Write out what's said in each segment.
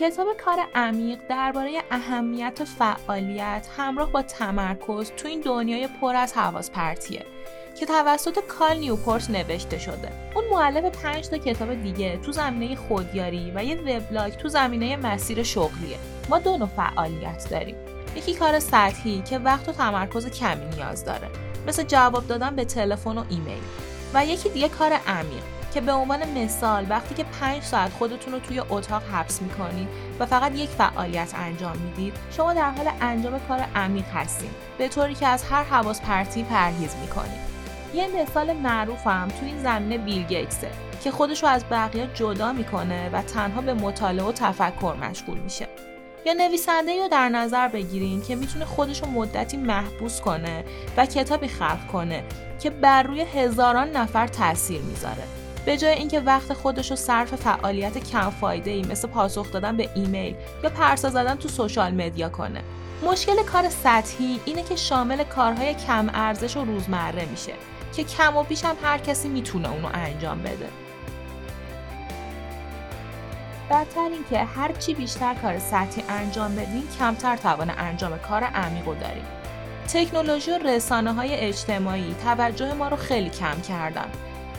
کتاب کار عمیق درباره اهمیت فعالیت همراه با تمرکز تو این دنیای پر از حواس پرتیه که توسط کال نیوپورت نوشته شده. اون معلف پنج تا کتاب دیگه تو زمینه خودیاری و یه وبلاگ تو زمینه مسیر شغلیه. ما دو نوع فعالیت داریم. یکی کار سطحی که وقت و تمرکز کمی نیاز داره. مثل جواب دادن به تلفن و ایمیل. و یکی دیگه کار عمیق. که به عنوان مثال وقتی که پنج ساعت خودتون رو توی اتاق حبس می‌کنید و فقط یک فعالیت انجام می‌دید شما در حال انجام کار عمیق هستید به طوری که از هر حواس پرتی پرهیز می‌کنید. یه مثال معروفم تو این زمینه بیل گیتسه که خودش رو از بقیه جدا می‌کنه و تنها به مطالعه و تفکر مشغول میشه. یا نویسنده رو در نظر بگیرین که می‌تونه خودش رو مدتی محبوس کنه و کتابی خلق کنه که بر روی هزاران نفر تاثیر می‌ذاره. به جای اینکه وقت خودش رو صرف فعالیت کم فایده ای مثل پاسخ دادن به ایمیل یا پرسا زدن تو سوشال مدیا کنه. مشکل کار سطحی اینه که شامل کارهای کم ارزش و روزمره میشه که کم و بیش هم هر کسی می‌تونه اونو انجام بده. بدتر اینکه هر چی بیشتر کار سطحی انجام بدین کمتر توان انجام کار عمیق داریم. تکنولوژی و رسانه های اجتماعی توجه ما رو خیلی کم کردن.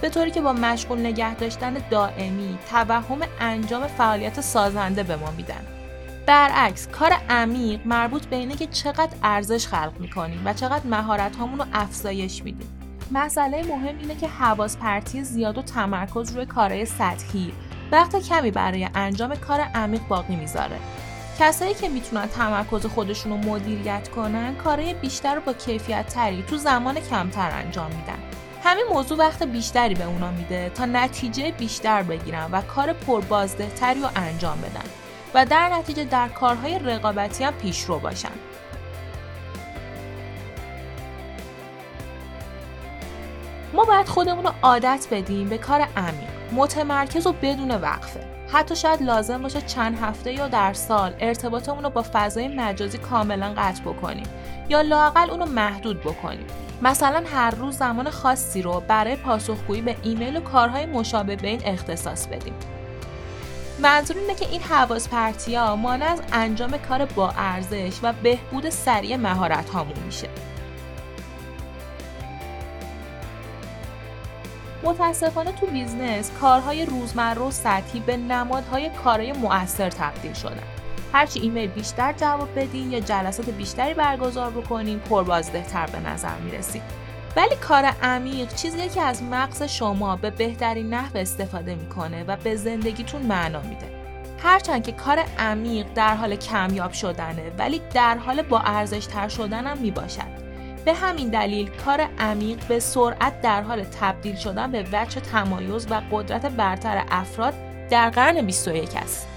به طوری که با مشغول نگه داشتن دائمی توهم انجام فعالیت سازنده به ما میدن. برعکس کار عمیق مربوط به اینه که چقدر ارزش خلق می‌کنیم و چقدر مهارت رو افزایش میدیم. مسئله مهم اینه که حواس پرتی زیاد و تمرکز روی کارهای سطحی. وقت کمی برای انجام کار عمیق باقی می‌ذاره. کسایی که می‌تونن تمرکز خودشون رو مدیریت کنن کارهای بیشتر رو با کیفیت تری تو زمان کمتر انجام میدن. همین موضوع وقت بیشتری به اونا میده تا نتیجه بیشتر بگیرن و کار پربازده تری رو انجام بدن و در نتیجه در کارهای رقابتی هم پیشرو باشن. ما باید خودمون رو عادت بدیم به کار عمیق متمرکز و بدون وقفه. حتی شاید لازم باشه چند هفته یا در سال ارتباطمون رو با فضای مجازی کاملا قطع بکنیم یا لاقل اونو محدود بکنیم. مثلا هر روز زمان خاصی رو برای پاسخگویی به ایمیل و کارهای مشابه به این اختصاص بدیم. منظور اینه که این حواس پرتی ها مانع از انجام کار با ارزش و بهبود سریع مهارت هامون میشه. متاسفانه تو business کارهای روزمره و سطحی به نمادهای کارهای مؤثر تبدیل شدن. هرچی ایمیل بیشتر جواب بدین یا جلسات بیشتری برگزار بکنین پربازدهتر به نظر می‌رسید ولی کار عمیق چیزیه که از مغز شما به بهترین نحو استفاده می‌کنه و به زندگیتون معنا میده. هرچند که کار عمیق در حال کمیاب شدنه ولی در حال با ارزش تر شدن هم می‌باشد. به همین دلیل کار عمیق به سرعت در حال تبدیل شدن به وجه تمایز و قدرت برتر افراد در قرن 21 است.